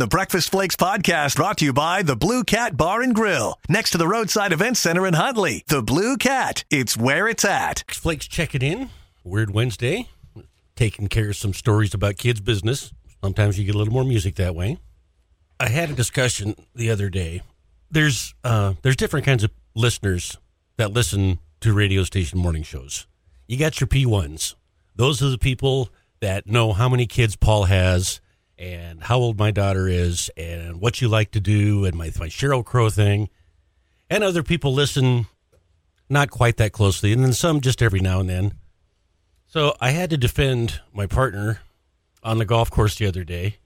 The Breakfast Flakes podcast brought to you by the Blue Cat Bar and Grill, next to the Roadside Event Center in Huntley. The Blue Cat, it's where it's at. Flakes check it in. Weird Wednesday. Taking care of some stories about kids' business. Sometimes you get a little more music that way. I had a discussion the other day. There's uh, there's different kinds of listeners that listen to radio station morning shows. You got your P1s. Those are the people that know how many kids Paul has and how old my daughter is and what you like to do and my, my Sheryl Crow thing. And other people listen not quite that closely, and then some just every now and then. So I had to defend my partner on the golf course the other day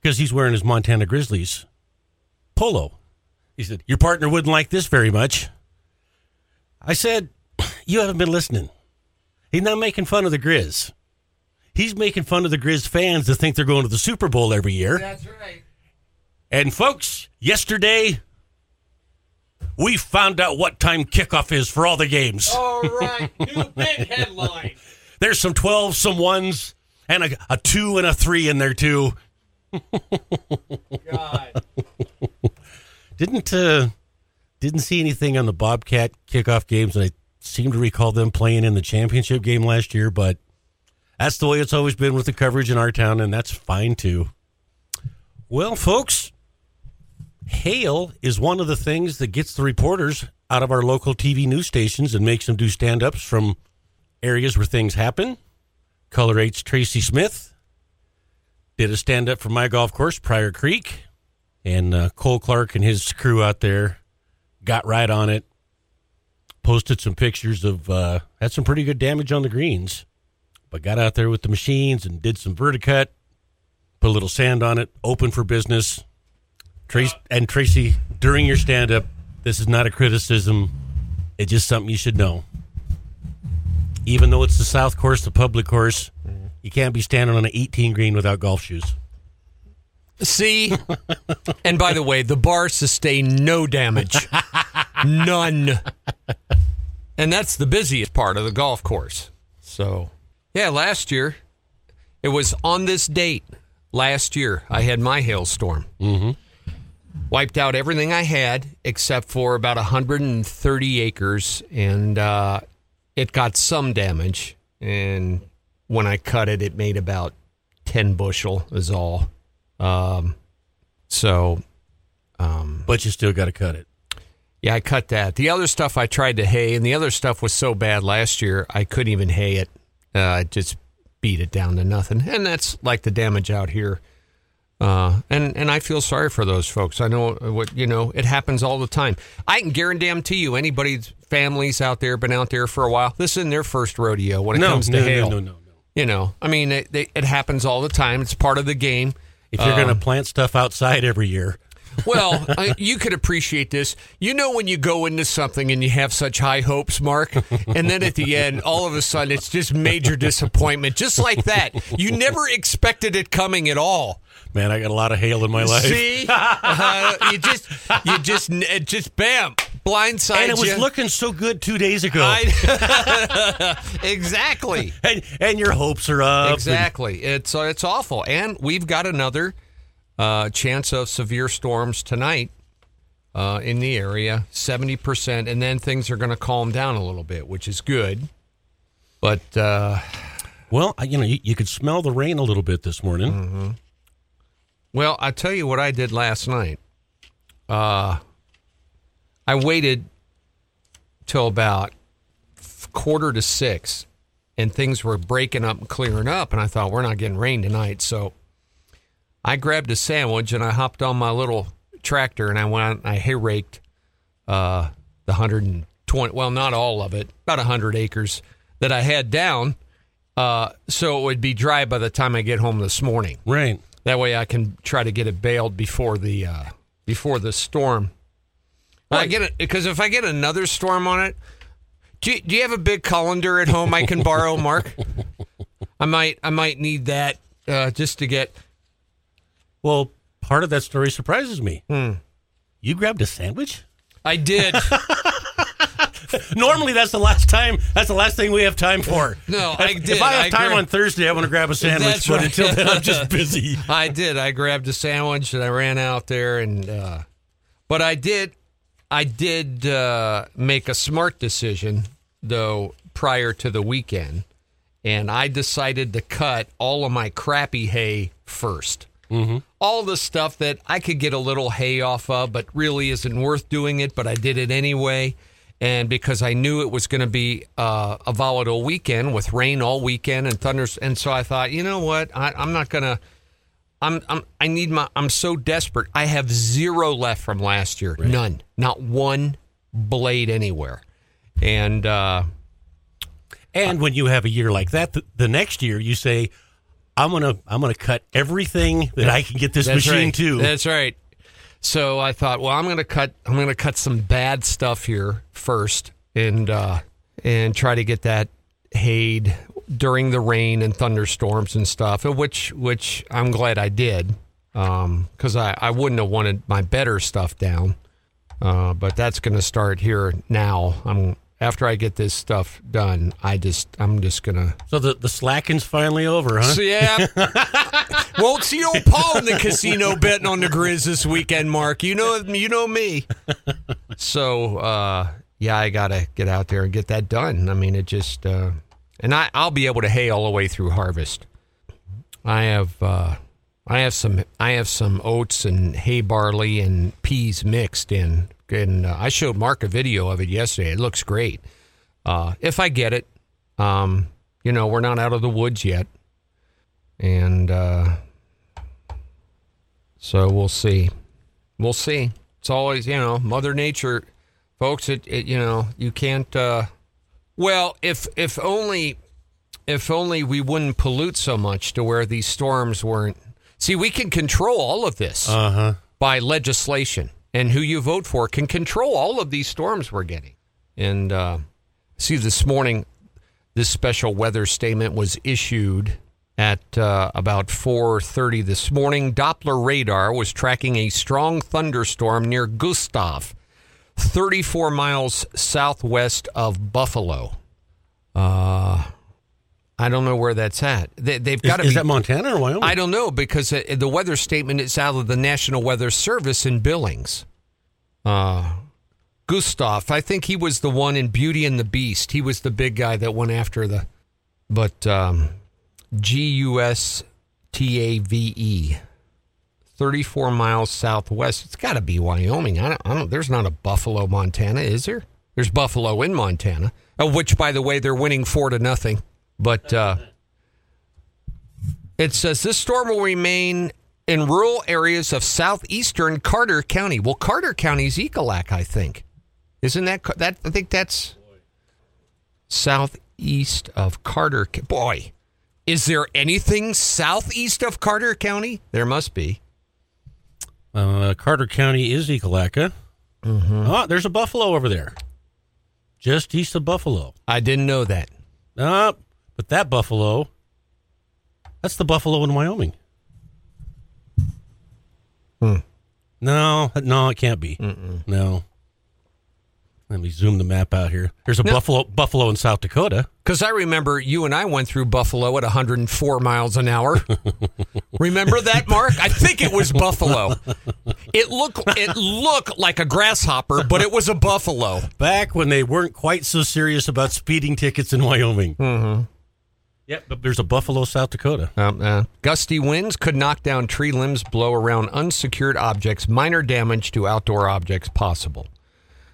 because he's wearing his Montana Grizzlies polo. He said, Your partner wouldn't like this very much. I said, You haven't been listening. He's not making fun of the Grizz. He's making fun of the Grizz fans that think they're going to the Super Bowl every year. That's right. And folks, yesterday we found out what time kickoff is for all the games. All right. New big headline. There's some 12, some ones, and a, a two and a three in there too. God. Didn't uh, didn't see anything on the Bobcat kickoff games, and I seem to recall them playing in the championship game last year. But that's the way it's always been with the coverage in our town, and that's fine too. Well, folks, hail is one of the things that gets the reporters out of our local TV news stations and makes them do stand ups from areas where things happen. KULR 8's Tracy Smith did a stand up from my golf course, Pryor Creek. And uh, Cole Clark and his crew out there got right on it, posted some pictures of, uh, had some pretty good damage on the greens, but got out there with the machines and did some verticut, put a little sand on it, open for business. Trace and Tracy, during your stand up, this is not a criticism. It's just something you should know. Even though it's the South Course, the public course, mm-hmm. you can't be standing on an 18 green without golf shoes. See? and by the way, the bar sustained no damage. None. And that's the busiest part of the golf course. So, yeah, last year, it was on this date. Last year, I had my hailstorm. Mm-hmm. Wiped out everything I had except for about 130 acres, and uh, it got some damage. And when I cut it, it made about 10 bushel, is all. Um, so, um, But you still got to cut it. yeah, I cut that. The other stuff I tried to hay, and the other stuff was so bad last year, I couldn't even hay it. Uh, I just beat it down to nothing. And that's like the damage out here. Uh, and and I feel sorry for those folks. I know what you know. It happens all the time. I can guarantee you, anybody's families out there been out there for a while. This isn't their first rodeo when it No, comes to no, no, hail. no, no, no. You know, I mean, it, it, it happens all the time. It's part of the game. If you're going Um, to plant stuff outside every year, Well, uh, you could appreciate this. You know, when you go into something and you have such high hopes, Mark, and then at the end, all of a sudden, it's just major disappointment, just like that. You never expected it coming at all. man, I got a lot of hail in my life. See, uh, you just, you just, it just, bam, blindside and it was you. looking so good two days ago. I- exactly. and, and your hopes are up. Exactly. It's uh, it's awful, and we've got another uh, chance of severe storms tonight uh, in the area, seventy percent, and then things are going to calm down a little bit, which is good. But uh, Well, you know, you, you could smell the rain a little bit this morning. Mm-hmm. well, I tell you what I did last night. Uh, I waited till about quarter to six, and things were breaking up and clearing up, and I thought we're not getting rain tonight, so I grabbed a sandwich and I hopped on my little tractor and I went and I hay raked uh, the 120, well, not all of it, about 100 acres that I had down. Uh, so it would be dry by the time I get home this morning. Right. That way I can try to get it baled before the uh, before the storm. I get it because if I get another storm on it, do you, do you have a big colander at home I can borrow, Mark? I might I might need that uh, just to get. Well, part of that story surprises me. Hmm. You grabbed a sandwich? I did Normally, that's the last time. That's the last thing we have time for. No, I If- did. If I have I time agree. on Thursday, I want to grab a sandwich. That's but right. until then, I'm just busy. I did. I grabbed a sandwich and I ran out there and uh but I did I did uh make a smart decision though prior to the weekend and I decided to cut all of my crappy hay 1st Mm-hmm. All the stuff that I could get a little hay off of, but really isn't worth doing it. But I did it anyway, and because I knew it was going to be uh, a volatile weekend with rain all weekend and thunders, and so I thought, you know what, I, I'm not going to. I'm, I'm I need my I'm so desperate. I have zero left from last year. None. Not one blade anywhere. And uh And when you have a year like that, the, the next year you say, "I'm gonna, I'm gonna cut everything that I can get this that's machine right. to." That's right. So I thought, well, I'm going to cut I'm to cut some bad stuff here first and uh and try to get that hayed during the rain and thunderstorms and stuff, which which I'm glad I did. Um, cuz I I wouldn't have wanted my better stuff down. Uh, but that's going to start here now. I'm after I get this stuff done, I just I'm just going to So the the slacking's finally over, huh? so, yeah. Won't see old Paul in the casino betting on the Grizz this weekend, Mark. You know you know me. So uh, yeah, I gotta get out there and get that done. I mean, it just uh, and I I'll be able to hay all the way through harvest. I have uh, I have some I have some oats and hay barley and peas mixed in, and uh, I showed Mark a video of it yesterday. It looks great. Uh, if I get it, um, you know, we're not out of the woods yet, and uh, so we'll see. We'll see. It's always you know Mother Nature, folks. It, it you know you can't. Uh, well, if if only if only we wouldn't pollute so much to where these storms weren't. See, we can control all of this Uh huh. by legislation, and who you vote for can control all of these storms we're getting. And uh, see, this morning, this special weather statement was issued at uh, about 4:30 this morning. Doppler radar was tracking a strong thunderstorm near Gustave, 34 miles southwest of Buffalo. Uh, I don't know where that's at. They, they've got to Is, be. that Montana or Wyoming? I don't know because uh, the weather statement is out of the National Weather Service in Billings. Uh, Gustave, I think he was the one in Beauty and the Beast. He was the big guy that went after the. But um, G U S T A V E, 34 miles southwest. It's got to be Wyoming. I don't, I don't. There's not a Buffalo, Montana, is there? There's Buffalo in Montana, which, by the way, they're winning four to nothing. But uh, it says this storm will remain in rural areas of southeastern Carter County. Well, Carter County's Ekalaka, I think. Isn't that that? I think that's southeast of Carter. Ca- Boy, is there anything southeast of Carter County? There must be. Uh, Carter County is Ekalaka. Mm-hmm. Oh, there's a buffalo over there, just east of Buffalo. I didn't know that. Uh, but that buffalo, that's the buffalo in Wyoming. Hmm. No, no, it can't be. No. Let me zoom the map out here. There's a buffalo buffalo in South Dakota. Because I remember you and I went through Buffalo at 104 miles an hour. remember that, Mark? I think it was Buffalo. It looked it looked like a grasshopper, but it was a buffalo. Back when they weren't quite so serious about speeding tickets in Wyoming. Mm-hmm. Yep, but there's a buffalo, South Dakota. Um, uh, gusty winds could knock down tree limbs, blow around unsecured objects, minor damage to outdoor objects possible.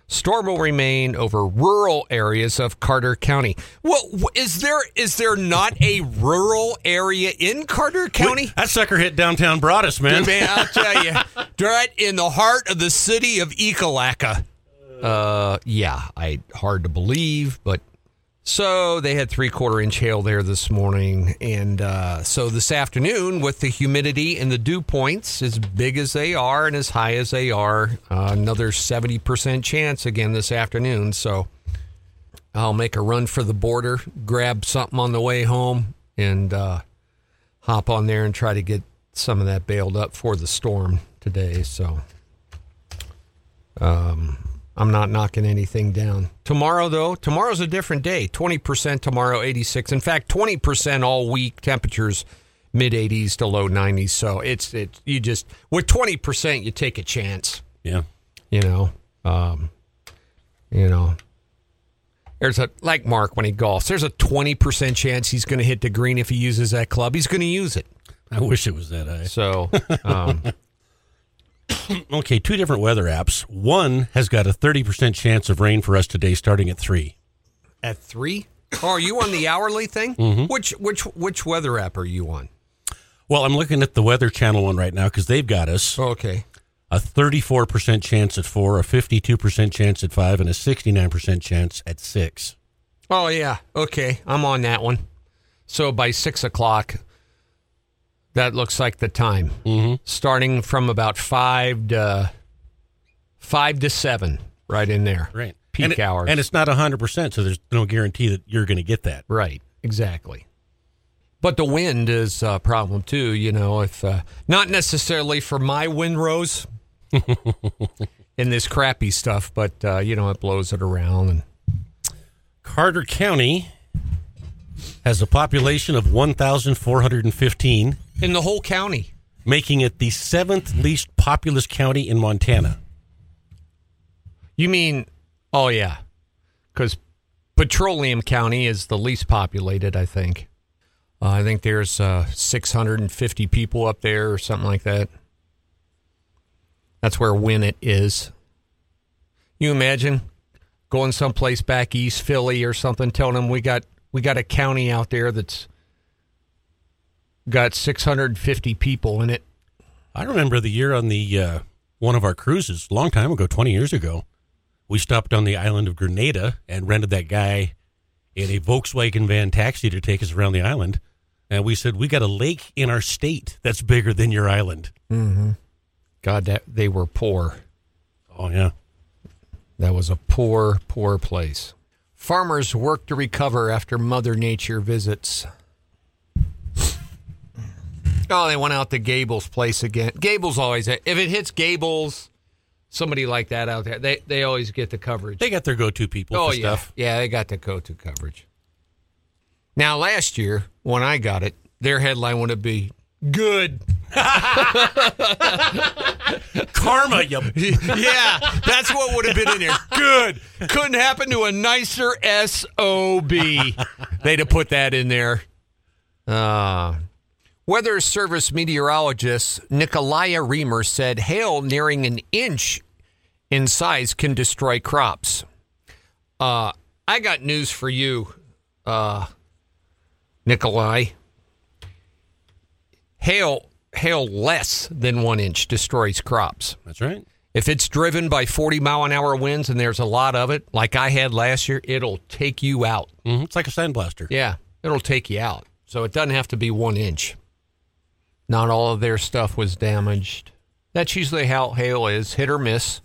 Storm will remain over rural areas of Carter County. Well, is there is there not a rural area in Carter County? That sucker hit downtown Broadus, man. Man, I'll tell you, right in the heart of the city of Ekalaka. Uh, yeah, I hard to believe, but so they had three quarter inch hail there this morning, and uh, so this afternoon with the humidity and the dew points as big as they are and as high as they are, uh, another seventy percent chance again this afternoon. So I'll make a run for the border, grab something on the way home, and uh, hop on there and try to get some of that baled up for the storm today. So, um, I'm not knocking anything down. Tomorrow, though, tomorrow's a different day. 20% tomorrow, 86. In fact, 20% all week. Temperatures mid 80s to low 90s. So it's it. You just with 20%, you take a chance. Yeah. You know, um, you know. There's a like Mark when he golfs. There's a 20% chance he's going to hit the green if he uses that club. He's going to use it. I wish it was that high. So, um, Okay, two different weather apps. One has got a 30% chance of rain for us today starting at 3. at three. Oh, are you on the hourly thing? Mm-hmm. Which which which weather app are you on? Well, I'm looking at the Weather Channel one right now because they've got us Okay. a 34% chance at 4, a 52% chance at 5, and a 69% chance at 6. Oh yeah. Okay, I'm on that one. So by six o'clock, that looks like the time. Mm-hmm. Starting from about five to five to seven, right in there. Right. Peak and it- hours. And it's not 100%, so there's no guarantee that you're going to get that. Right, exactly. But the wind is a problem too. You know, if uh, not necessarily for my windrows in this crappy stuff, but uh, you know, it blows it around. And Carter County has a population of 1,415, in the whole county, making it the seventh least populous county in Montana. you mean? Oh yeah, because Petroleum County is the least populated. I think. Uh, I think there's uh, 650 people up there or something like that. That's where Winnett is. You imagine going someplace back east, Philly or something, telling them we got we got a county out there that's got 650 people in it. I remember the year on the uh, one of our cruises, a long time ago, 20 years ago. We stopped on the island of Grenada and rented that guy in a Volkswagen van taxi to take us around the island. And we said, We got a lake in our state that's bigger than your island. God, that they were poor. Oh, yeah. That was a poor, poor place. Farmers work to recover after Mother Nature visits. Oh, they went out to Gable's place again. Gable's always if it hits Gable's, somebody like that out there, they they always get the coverage. They got their go to people oh for yeah, stuff. yeah, they got the go-to coverage. Now, last year when I got it, their headline would be "Good." Karma, you. yeah, that's what would have been in there. Good. Couldn't happen to a nicer SOB. They'd have put that in there. Uh, Weather Service meteorologist Nikolaya Reamer said hail nearing an inch in size can destroy crops. Uh, I got news for you, uh, Nikolai. Hail, hail less than one inch destroys crops. That's right. If it's driven by 40 mile an hour winds and there's a lot of it, like I had last year, it'll take you out. hmm It's like a sandblaster. Yeah, it'll take you out. So it doesn't have to be one inch. Not all of their stuff was damaged. That's usually how hail is hit or miss.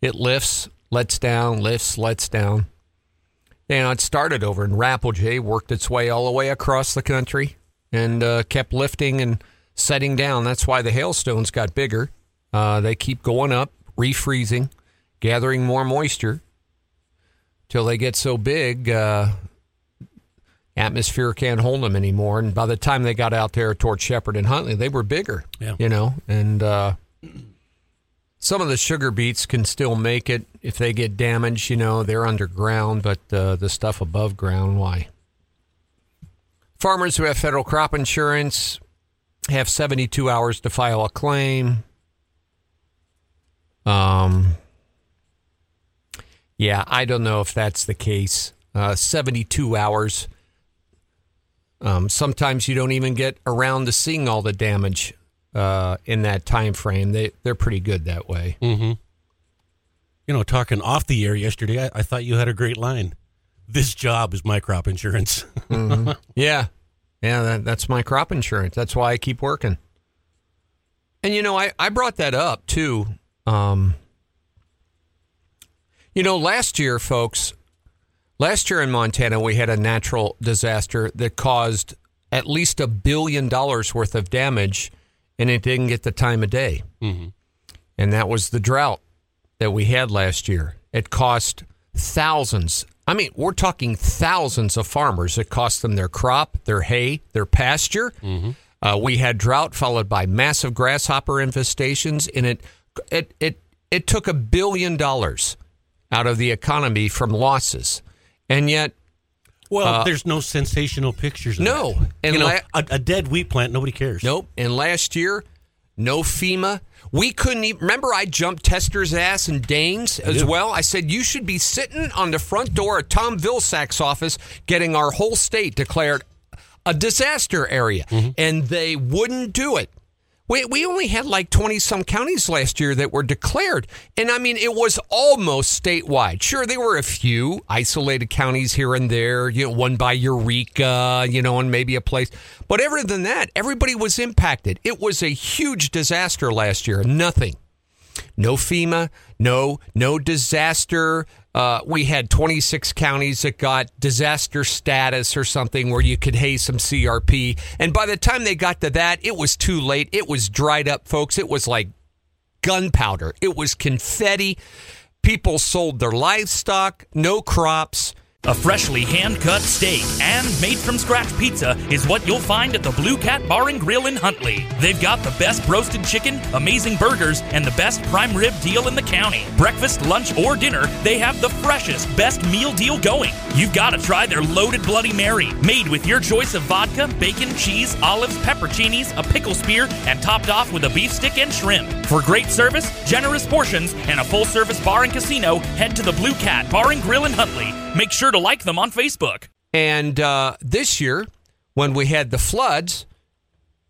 It lifts, lets down, lifts, lets down. Know, it started over in Rapelje, worked its way all the way across the country, and uh, kept lifting and setting down. That's why the hailstones got bigger. Uh, they keep going up, refreezing, gathering more moisture till they get so big. Uh, atmosphere can't hold them anymore. And by the time they got out there towards Shepherd and Huntley, they were bigger. Yeah. You know, and uh, some of the sugar beets can still make it if they get damaged. You know, they're underground, but uh, the stuff above ground, why? Farmers who have federal crop insurance have 72 hours to file a claim. Um, yeah, I don't know if that's the case. Uh, 72 hours. Um, sometimes you don't even get around to seeing all the damage uh, in that time frame. They they're pretty good that way. You know, talking off the air yesterday, I, I thought you had a great line. This job is my crop insurance. Yeah, yeah, that, that's my crop insurance. That's why I keep working. And you know, I I brought that up too. Um, you know, last year, folks, last year in Montana, we had a natural disaster that caused at least a billion dollars worth of damage, and it didn't get the time of day. And that was the drought that we had last year. It cost thousands. I mean, we're talking thousands of farmers. It cost them their crop, their hay, their pasture. Uh, we had drought followed by massive grasshopper infestations, and it it it it took a billion dollars out of the economy from losses, and yet Well, uh, there's no sensational pictures. No, that. and you know, la- a, a dead wheat plant, nobody cares. Nope. And last year, no FEMA. We couldn't even remember I jumped Tester's ass and Daines as well. I said you should be sitting on the front door of Tom Vilsack's office getting our whole state declared a disaster area. Mm-hmm. And they wouldn't do it. We, we only had like 20 some counties last year that were declared. And I mean, it was almost statewide. Sure, there were a few isolated counties here and there, you know, one by Eureka, you know, and maybe a place. But other than that, everybody was impacted. It was a huge disaster last year. Nothing. No FEMA, no no disaster. Uh, we had 26 counties that got disaster status or something where you could hay some CRP. And by the time they got to that, it was too late. It was dried up, folks. It was like gunpowder. It was confetti. People sold their livestock, no crops. A freshly hand cut steak and made from scratch pizza is what you'll find at the Blue Cat Bar and Grill in Huntley. They've got the best roasted chicken, amazing burgers, and the best prime rib deal in the county. Breakfast, lunch, or dinner, they have the freshest, best meal deal going. You've got to try their loaded Bloody Mary, made with your choice of vodka, bacon, cheese, olives, pepperoncinis, a pickle spear, and topped off with a beef stick and shrimp. For great service, generous portions, and a full service bar and casino, head to the Blue Cat Bar and Grill in Huntley. Make sure to like them on Facebook. And uh, this year, when we had the floods,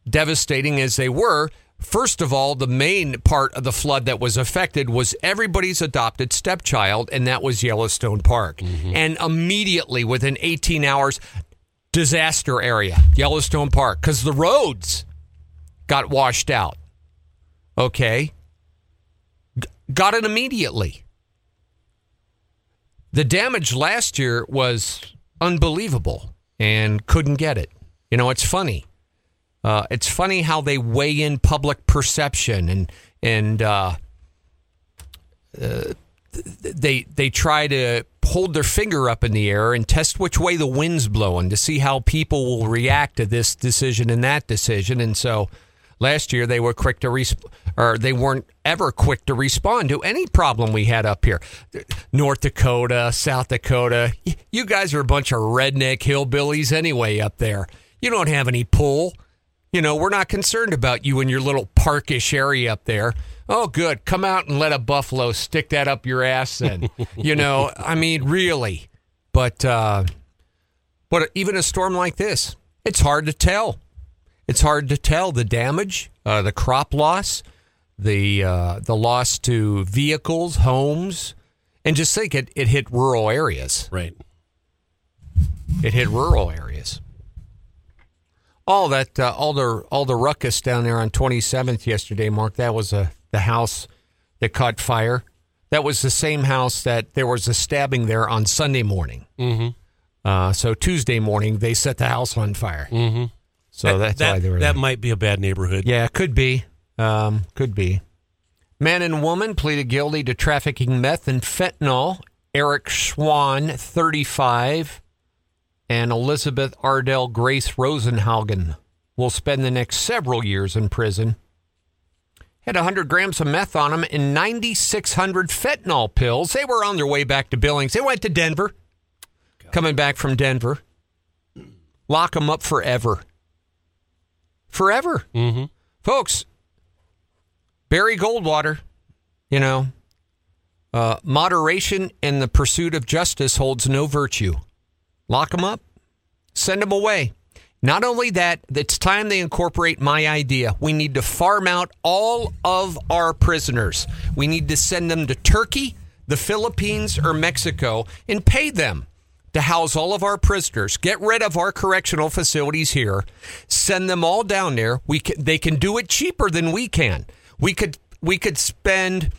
devastating as they were, first of all, the main part of the flood that was affected was everybody's adopted stepchild, and that was Yellowstone Park. And immediately, within 18 hours, disaster area, Yellowstone Park, because the roads got washed out. Okay. G- got it immediately. The damage last year was unbelievable and couldn't get it. You know, it's funny. Uh, it's funny how they weigh in public perception and and uh, uh, they they try to hold their finger up in the air and test which way the wind's blowing to see how people will react to this decision and that decision. And so last year they were quick to resp- or they weren't ever quick to respond to any problem we had up here. North Dakota, South Dakota, you guys are a bunch of redneck hillbillies anyway up there. You don't have any pull. You know, we're not concerned about you and your little parkish area up there. Oh, good. Come out and let a buffalo stick that up your ass then. you know, I mean, really. But uh but even a storm like this, it's hard to tell. It's hard to tell the damage, uh, the crop loss, the uh, the loss to vehicles, homes, and just think it, it hit rural areas. Right. It hit rural areas. All that, uh, all the all the ruckus down there on 27th yesterday, Mark. That was a the house that caught fire. That was the same house that there was a stabbing there on Sunday morning. Mm-hmm. Uh, so Tuesday morning they set the house on fire. Mm-hmm. So that's that, why they were that there. might be a bad neighborhood. Yeah, could be. Um, could be. Man and woman pleaded guilty to trafficking meth and fentanyl. Eric Schwann, 35, and Elizabeth Ardell Grace Rosenhaugen will spend the next several years in prison. Had 100 grams of meth on them and 9,600 fentanyl pills. They were on their way back to Billings. They went to Denver, coming back from Denver. Lock them up forever. Forever. Mm-hmm. Folks, Barry Goldwater, you know, uh, moderation in the pursuit of justice holds no virtue. Lock them up, send them away. Not only that, it's time they incorporate my idea. We need to farm out all of our prisoners. We need to send them to Turkey, the Philippines, or Mexico and pay them to house all of our prisoners. Get rid of our correctional facilities here. Send them all down there. We can, they can do it cheaper than we can. We could we could spend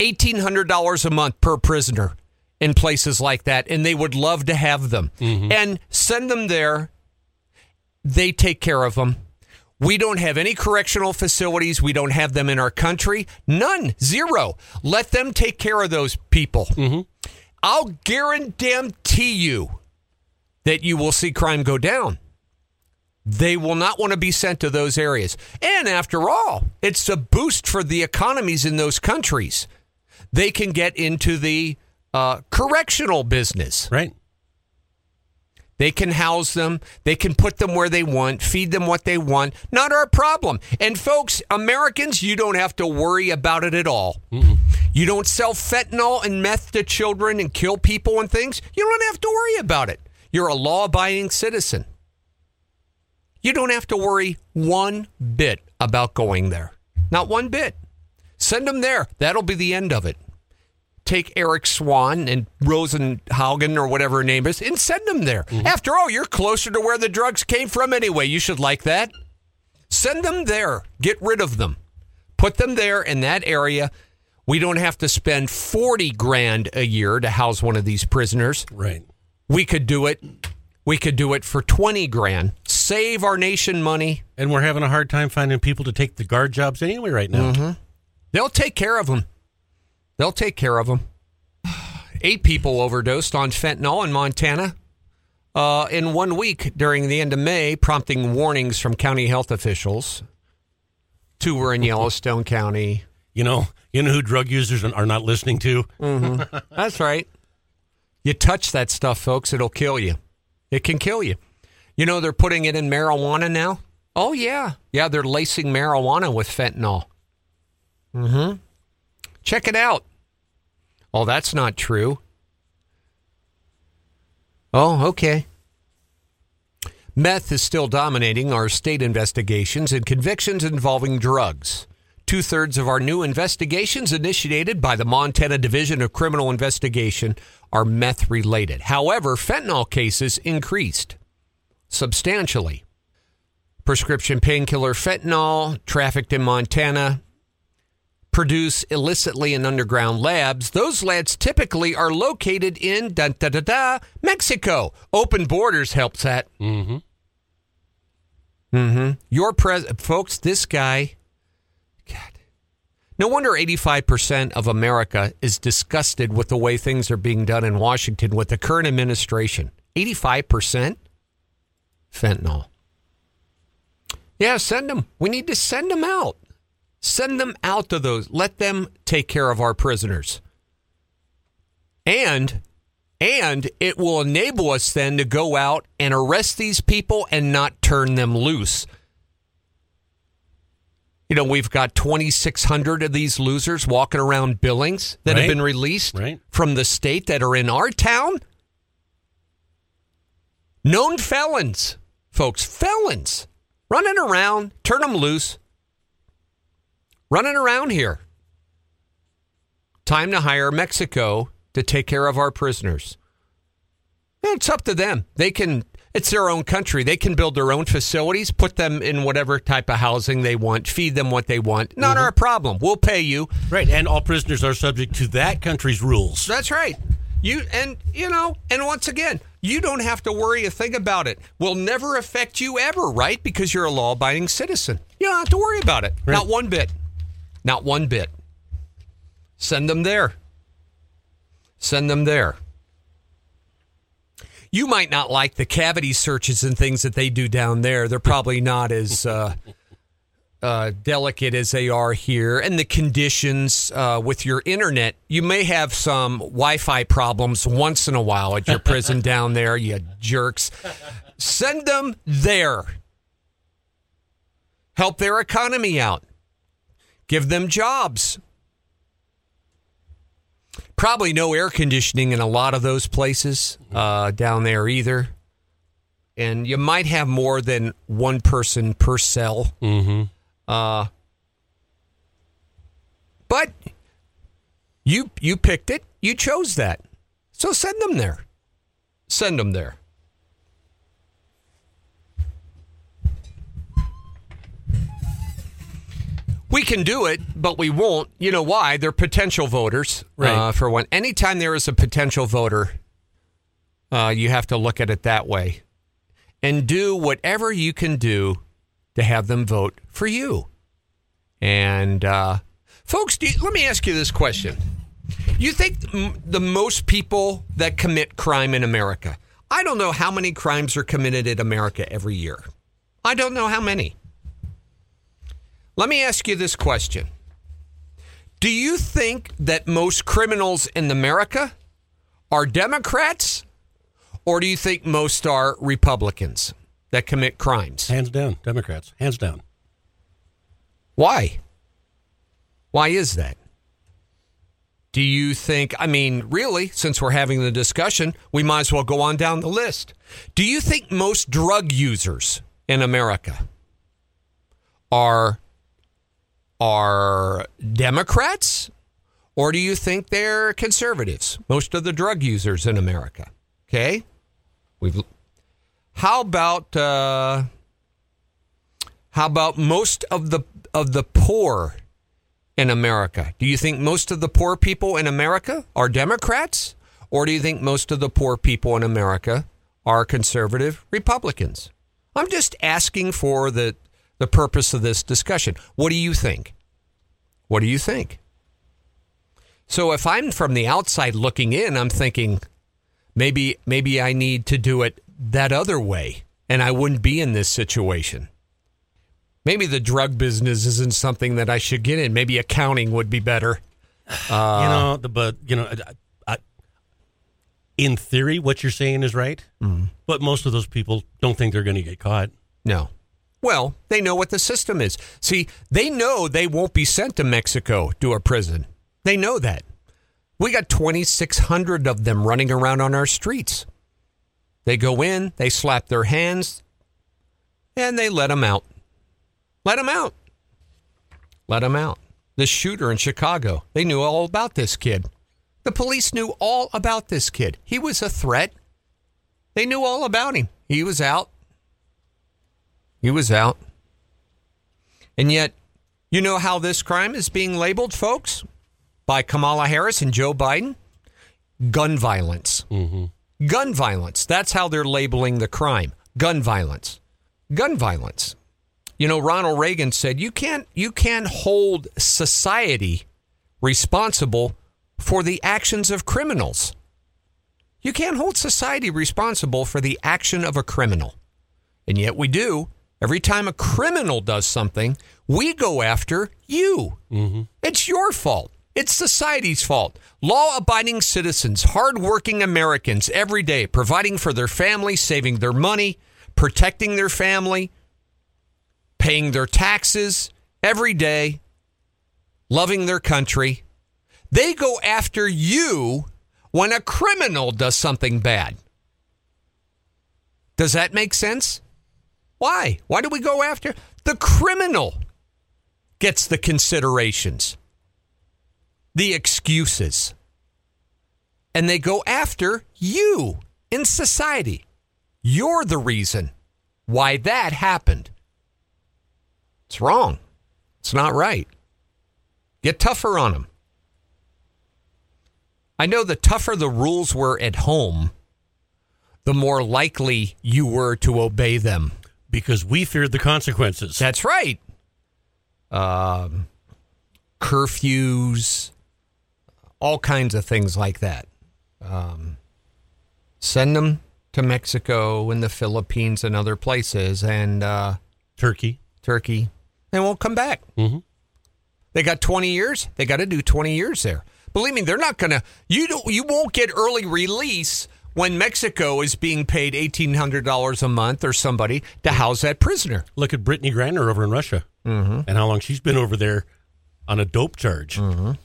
eighteen hundred dollars a month per prisoner in places like that, and they would love to have them. Mm-hmm. And send them there. They take care of them. We don't have any correctional facilities. We don't have them in our country. None. Zero. Let them take care of those people. Mm-hmm. I'll guarantee you that you will see crime go down. They will not want to be sent to those areas. And after all, it's a boost for the economies in those countries. They can get into the uh, correctional business. Right. They can house them. They can put them where they want, feed them what they want. Not our problem. And folks, Americans, you don't have to worry about it at all. You don't sell fentanyl and meth to children and kill people and things. You don't have to worry about it. You're a law abiding citizen. You don't have to worry one bit about going there. Not one bit. Send them there. That'll be the end of it take Eric Swan and Rosenhaugen or whatever her name is and send them there. Mm-hmm. After all, you're closer to where the drugs came from anyway. You should like that. Send them there. Get rid of them. Put them there in that area. We don't have to spend 40 grand a year to house one of these prisoners. Right. We could do it. We could do it for 20 grand. Save our nation money. And we're having a hard time finding people to take the guard jobs anyway right now. Mm-hmm. They'll take care of them. They'll take care of them. Eight people overdosed on fentanyl in Montana uh, in one week during the end of May, prompting warnings from county health officials. Two were in Yellowstone County. You know, you know who drug users are not listening to? That's right. You touch that stuff, folks, it'll kill you. It can kill you. You know, they're putting it in marijuana now. Oh, yeah. Yeah, they're lacing marijuana with fentanyl. Mm hmm. Check it out. Oh, that's not true. Oh, okay. Meth is still dominating our state investigations and convictions involving drugs. Two thirds of our new investigations initiated by the Montana Division of Criminal Investigation are meth related. However, fentanyl cases increased substantially. Prescription painkiller fentanyl trafficked in Montana produce illicitly in underground labs. Those labs typically are located in da da da da Mexico. Open borders helps that. Mm-hmm. Mm-hmm. Your pres folks, this guy God. No wonder 85% of America is disgusted with the way things are being done in Washington with the current administration. 85% fentanyl. Yeah, send them. We need to send them out. Send them out to those. Let them take care of our prisoners. And and it will enable us then to go out and arrest these people and not turn them loose. You know, we've got 2,600 of these losers walking around Billings that have been released Right. from the state that are in our town. Known felons, folks, felons running around, turn them loose, running around here. Time to hire Mexico to take care of our prisoners. It's up to them. They can, it's their own country. They can build their own facilities, put them in whatever type of housing they want, feed them what they want. Not mm-hmm. our problem. We'll pay you. Right. And all prisoners are subject to that country's rules. That's right. You and you know, and once again, you don't have to worry a thing about it. Will never affect you ever, right? Because you're a law-abiding citizen. You don't have to worry about it. Not one bit. Not one bit. Send them there. Send them there. You might not like the cavity searches and things that they do down there. They're probably not as uh, uh, delicate as they are here, and the conditions uh, with your internet. You may have some Wi-Fi problems once in a while at your prison down there. You jerks. Send them there. Help their economy out. Give them jobs. Probably no air conditioning in a lot of those places uh, down there either. And you might have more than one person per cell. Uh, but you you picked it. You chose that. So send them there. Send them there. We can do it, but we won't. You know why? They're potential voters. Right. Uh, for one, anytime there is a potential voter, uh, you have to look at it that way, and do whatever you can do to have them vote for you. And uh, folks, do you, let me ask you this question: You think the most people that commit crime in America? I don't know how many crimes are committed in America every year. I don't know how many. Let me ask you this question. Do you think that most criminals in America are Democrats or do you think most are Republicans that commit crimes? Hands down, Democrats. Hands down. Why? Why is that? Do you think, I mean, really, since we're having the discussion, we might as well go on down the list. Do you think most drug users in America are are Democrats or do you think they're conservatives? Most of the drug users in America. Okay? We've How about uh how about most of the of the poor in America? Do you think most of the poor people in America are Democrats or do you think most of the poor people in America are conservative Republicans? I'm just asking for the the purpose of this discussion. What do you think? What do you think? So if I'm from the outside looking in, I'm thinking maybe maybe I need to do it that other way and I wouldn't be in this situation. Maybe the drug business isn't something that I should get in. Maybe accounting would be better. you uh, know, the, but you know, I, I, in theory, what you're saying is right. Mm-hmm. But most of those people don't think they're going to get caught. No. Well, they know what the system is. See, they know they won't be sent to Mexico to a prison. They know that. We got 2,600 of them running around on our streets. They go in, they slap their hands, and they let them out. Let them out. Let them out. The shooter in Chicago, they knew all about this kid. The police knew all about this kid. He was a threat. They knew all about him. He was out. He was out. And yet, you know how this crime is being labeled, folks? By Kamala Harris and Joe Biden? Gun violence. Mm-hmm. Gun violence. That's how they're labeling the crime. Gun violence. Gun violence. You know, Ronald Reagan said you can't you can't hold society responsible for the actions of criminals. You can't hold society responsible for the action of a criminal. And yet we do. Every time a criminal does something, we go after you. Mm-hmm. It's your fault. It's society's fault. Law abiding citizens, hardworking Americans every day, providing for their family, saving their money, protecting their family, paying their taxes every day, loving their country. They go after you when a criminal does something bad. Does that make sense? Why? Why do we go after the criminal? Gets the considerations, the excuses, and they go after you in society. You're the reason why that happened. It's wrong. It's not right. Get tougher on them. I know the tougher the rules were at home, the more likely you were to obey them. Because we feared the consequences. That's right. Um, curfews, all kinds of things like that. Um, send them to Mexico and the Philippines and other places and uh, Turkey. Turkey. They won't come back. Mhm. They got 20 years. They got to do 20 years there. Believe me, they're not going to. You don't. You won't get early release when Mexico is being paid $1,800 a month or somebody to house that prisoner. Look at Brittney Griner over in Russia Mm-hmm. and how long she's been over there on a dope charge. And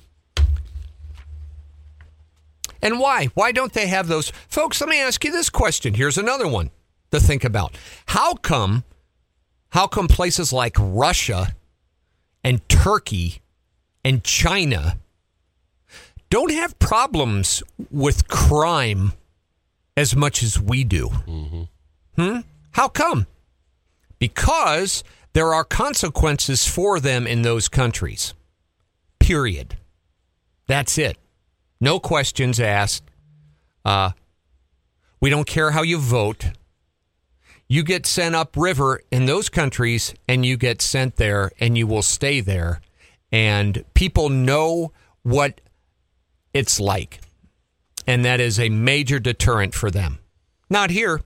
why? Why don't they have those? Folks, let me ask you this question. Here's another one to think about. How come how come places like Russia and Turkey and China don't have problems with crime as much as we do? Hmm? How come? Because there are consequences for them in those countries. Period. That's it. No questions asked. Uh, we don't care how you vote. You get sent upriver in those countries and you get sent there and you will stay there. And people know what it's like. And that is a major deterrent for them. Not here.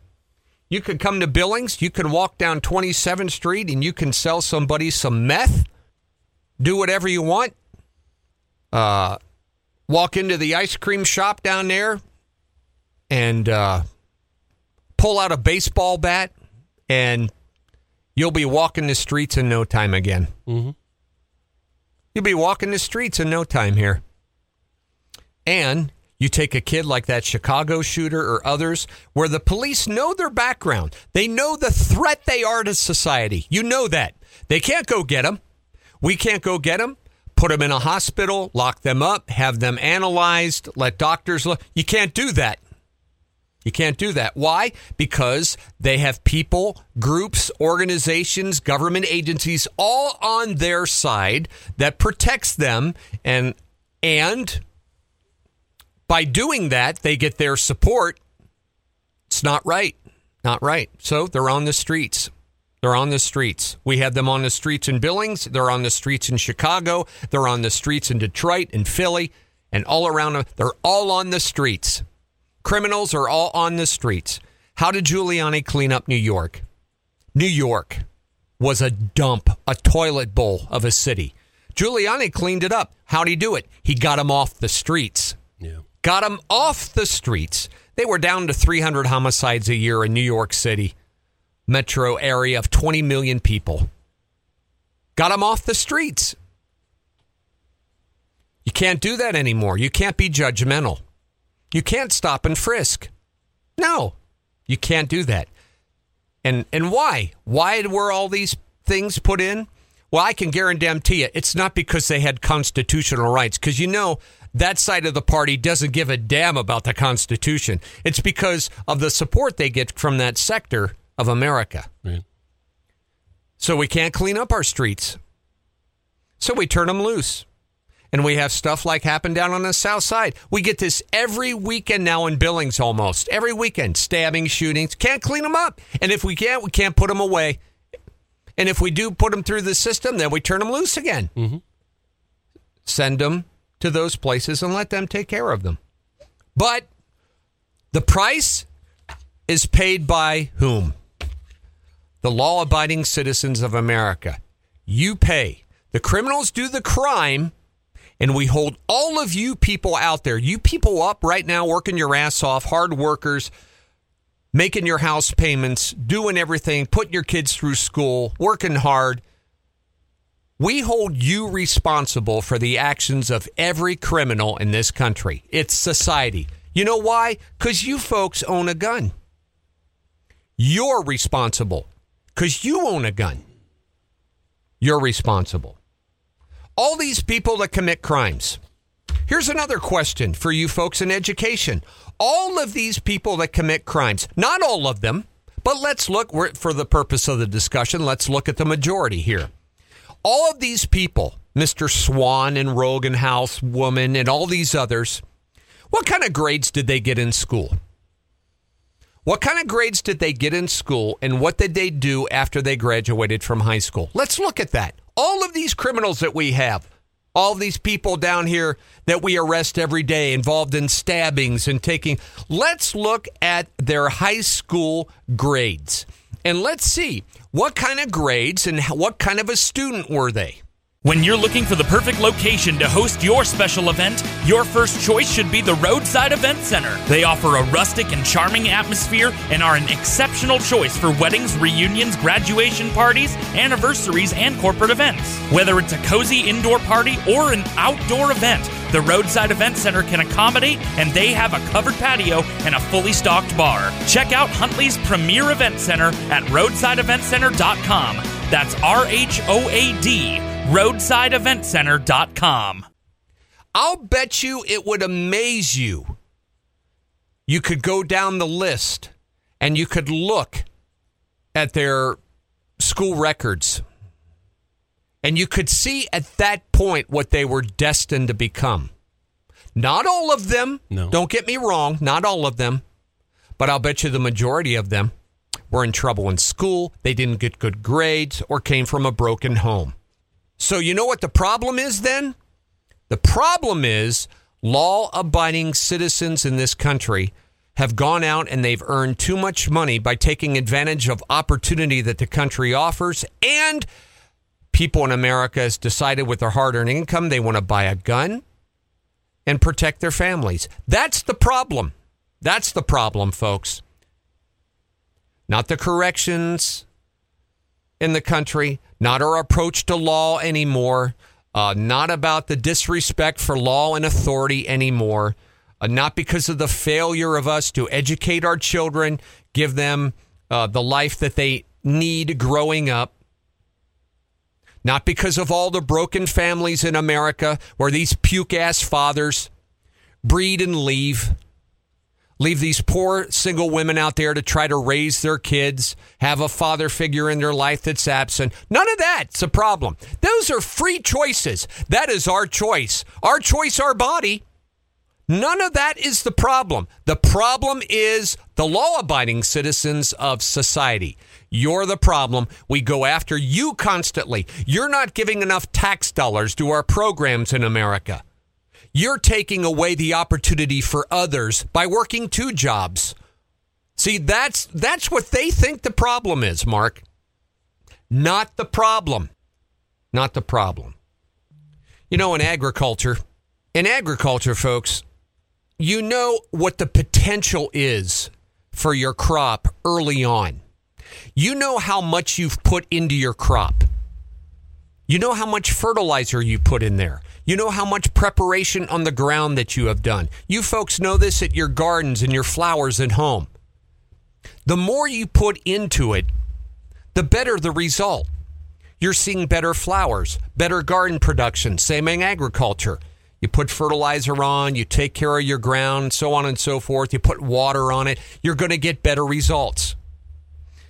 You could come to Billings, you can walk down 27th Street and you can sell somebody some meth, do whatever you want. Uh, walk into the ice cream shop down there and uh, pull out a baseball bat, and you'll be walking the streets in no time again. Mm-hmm. You'll be walking the streets in no time here. And you take a kid like that Chicago shooter or others where the police know their background. They know the threat they are to society. You know that. They can't go get them. We can't go get them. Put them in a hospital, lock them up, have them analyzed, let doctors look. You can't do that. You can't do that. Why? Because they have people, groups, organizations, government agencies all on their side that protects them and and by doing that, they get their support. It's not right. Not right. So they're on the streets. They're on the streets. We had them on the streets in Billings. They're on the streets in Chicago. They're on the streets in Detroit and Philly and all around. Them. They're all on the streets. Criminals are all on the streets. How did Giuliani clean up New York? New York was a dump, a toilet bowl of a city. Giuliani cleaned it up. How'd he do it? He got them off the streets. Yeah. Got them off the streets. They were down to 300 homicides a year in New York City, metro area of 20 million people. Got them off the streets. You can't do that anymore. You can't be judgmental. You can't stop and frisk. No, you can't do that. And and why? Why were all these things put in? Well, I can guarantee you, it's not because they had constitutional rights. Because you know that side of the party doesn't give a damn about the Constitution. It's because of the support they get from that sector of America. Right. So we can't clean up our streets. So we turn them loose. And we have stuff like happened down on the south side. We get this every weekend now in Billings almost. Every weekend, stabbing, shootings. Can't clean them up. And if we can't, we can't put them away. And if we do put them through the system, then we turn them loose again. Mm-hmm. Send them to those places and let them take care of them. But the price is paid by whom? The law abiding citizens of America. You pay. The criminals do the crime, and we hold all of you people out there, you people up right now working your ass off, hard workers, making your house payments, doing everything, putting your kids through school, working hard. We hold you responsible for the actions of every criminal in this country. It's society. You know why? Because you folks own a gun. You're responsible because you own a gun. You're responsible. All these people that commit crimes. Here's another question for you folks in education. All of these people that commit crimes, not all of them, but let's look for the purpose of the discussion, let's look at the majority here. All of these people, Mr. Swan and Rogan House woman and all these others, what kind of grades did they get in school? What kind of grades did they get in school and what did they do after they graduated from high school? Let's look at that. All of these criminals that we have, all these people down here that we arrest every day involved in stabbings and taking, let's look at their high school grades and let's see what kind of grades and what kind of a student were they? When you're looking for the perfect location to host your special event, your first choice should be the Rhoadside Event Center. They offer a rustic and charming atmosphere and are an exceptional choice for weddings, reunions, graduation parties, anniversaries, and corporate events. Whether it's a cozy indoor party or an outdoor event, the Rhoadside Event Center can accommodate, and they have a covered patio and a fully stocked bar. Check out Huntley's premier event center at rhoadsideeventcenter.com. That's R H O A D rhoadsideeventcenter.com. I'll bet you it would amaze you. You could go down the list and you could look at their school records and you could see at that point what they were destined to become. Not all of them. No. Don't get me wrong. Not all of them. But I'll bet you the majority of them were in trouble in school, they didn't get good grades, or came from a broken home. So, you know what the problem is then? The problem is law abiding citizens in this country have gone out and they've earned too much money by taking advantage of opportunity that the country offers and people in America has decided with their hard-earned income they want to buy a gun and protect their families. That's the problem. That's the problem, folks. Not the corrections in the country, not our approach to law anymore, uh, not about the disrespect for law and authority anymore, uh, not because of the failure of us to educate our children, give them uh, the life that they need growing up. Not because of all the broken families in America where these puke ass fathers breed and leave. Leave these poor single women out there to try to raise their kids, have a father figure in their life that's absent. None of that's a problem. Those are free choices. That is our choice. Our choice, our body. None of that is the problem. The problem is the law abiding citizens of society. You're the problem. We go after you constantly. You're not giving enough tax dollars to our programs in America. You're taking away the opportunity for others by working two jobs. See, that's that's what they think the problem is, Mark. Not the problem. Not the problem. You know, in agriculture, in agriculture, folks, you know what the potential is for your crop early on. You know how much you've put into your crop. You know how much fertilizer you put in there. You know how much preparation on the ground that you have done. You folks know this at your gardens and your flowers at home. The more you put into it, the better the result. You're seeing better flowers, better garden production, same in agriculture. You put fertilizer on, you take care of your ground, so on and so forth. You put water on it, you're going to get better results.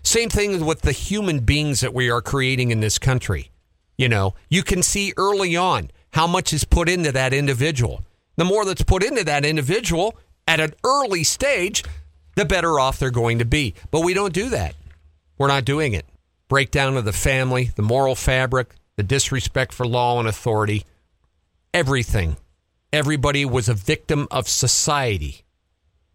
Same thing with the human beings that we are creating in this country. You know, you can see early on how much is put into that individual. The more that's put into that individual at an early stage, the better off they're going to be. But we don't do that. We're not doing it. Breakdown of the family, the moral fabric, the disrespect for law and authority, everything. Everybody was a victim of society.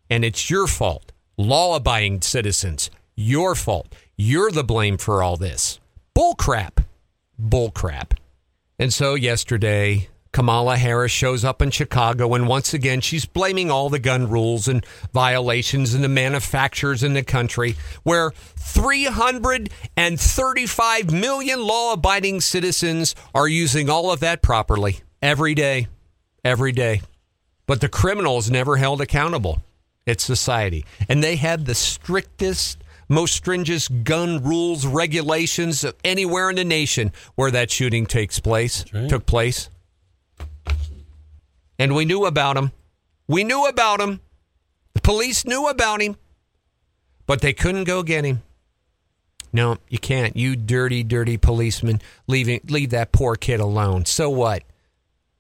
And it's your fault. Law abiding citizens, your fault. You're the blame for all this. Bull crap. Bull crap. And so yesterday, Kamala Harris shows up in Chicago, and once again, she's blaming all the gun rules and violations and the manufacturers in the country, where 335 million law abiding citizens are using all of that properly every day. Every day. But the criminals never held accountable. It's society. And they have the strictest most stringent gun rules, regulations anywhere in the nation where that shooting takes place, right. took place. And we knew about him. We knew about him. The police knew about him, but they couldn't go get him. No, you can't. You dirty, dirty policeman, leaving leave that poor kid alone. So what?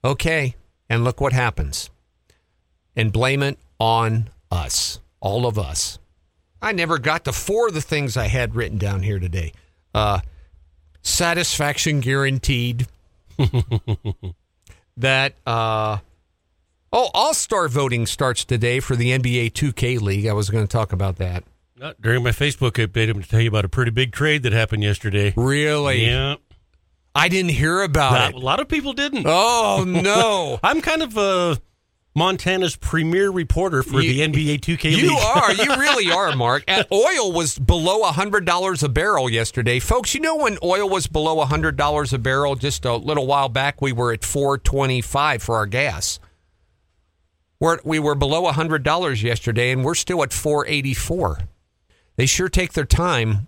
Okay, and look what happens. And blame it on us, all of us. I never got to four of the things I had written down here today. Uh, satisfaction guaranteed. that uh, oh, All Star voting starts today for the NBA 2K League. I was going to talk about that. Uh, during my Facebook update, I'm going to tell you about a pretty big trade that happened yesterday. Really? Yeah. I didn't hear about Not- it. A lot of people didn't. Oh no! I'm kind of uh, Montana's premier reporter for You- the NBA 2K You League. are. You really are, Mark. And oil was below $100 a barrel yesterday. Folks, you know when oil was below $100 a barrel just a little while back, we were at 425 for our gas. We're, we were below $100 yesterday and we're still at 484. They sure take their time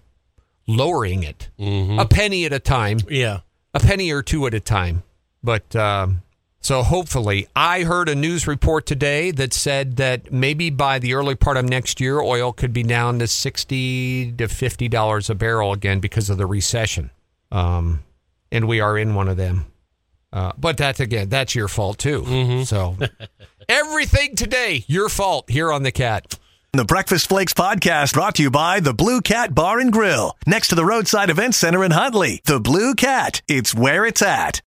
lowering it. A penny at a time Yeah. a penny or two at a time. But um, so hopefully, I heard a news report today that said that maybe by the early part of next year, oil could be down to sixty to fifty dollars a barrel again because of the recession. Um, and we are in one of them. Uh, but that's again, that's your fault too. So everything today, your fault here on the cat. The Breakfast Flakes podcast brought to you by the Blue Cat Bar and Grill, next to the Rhoadside Event Center in Huntley. The Blue Cat, it's where it's at.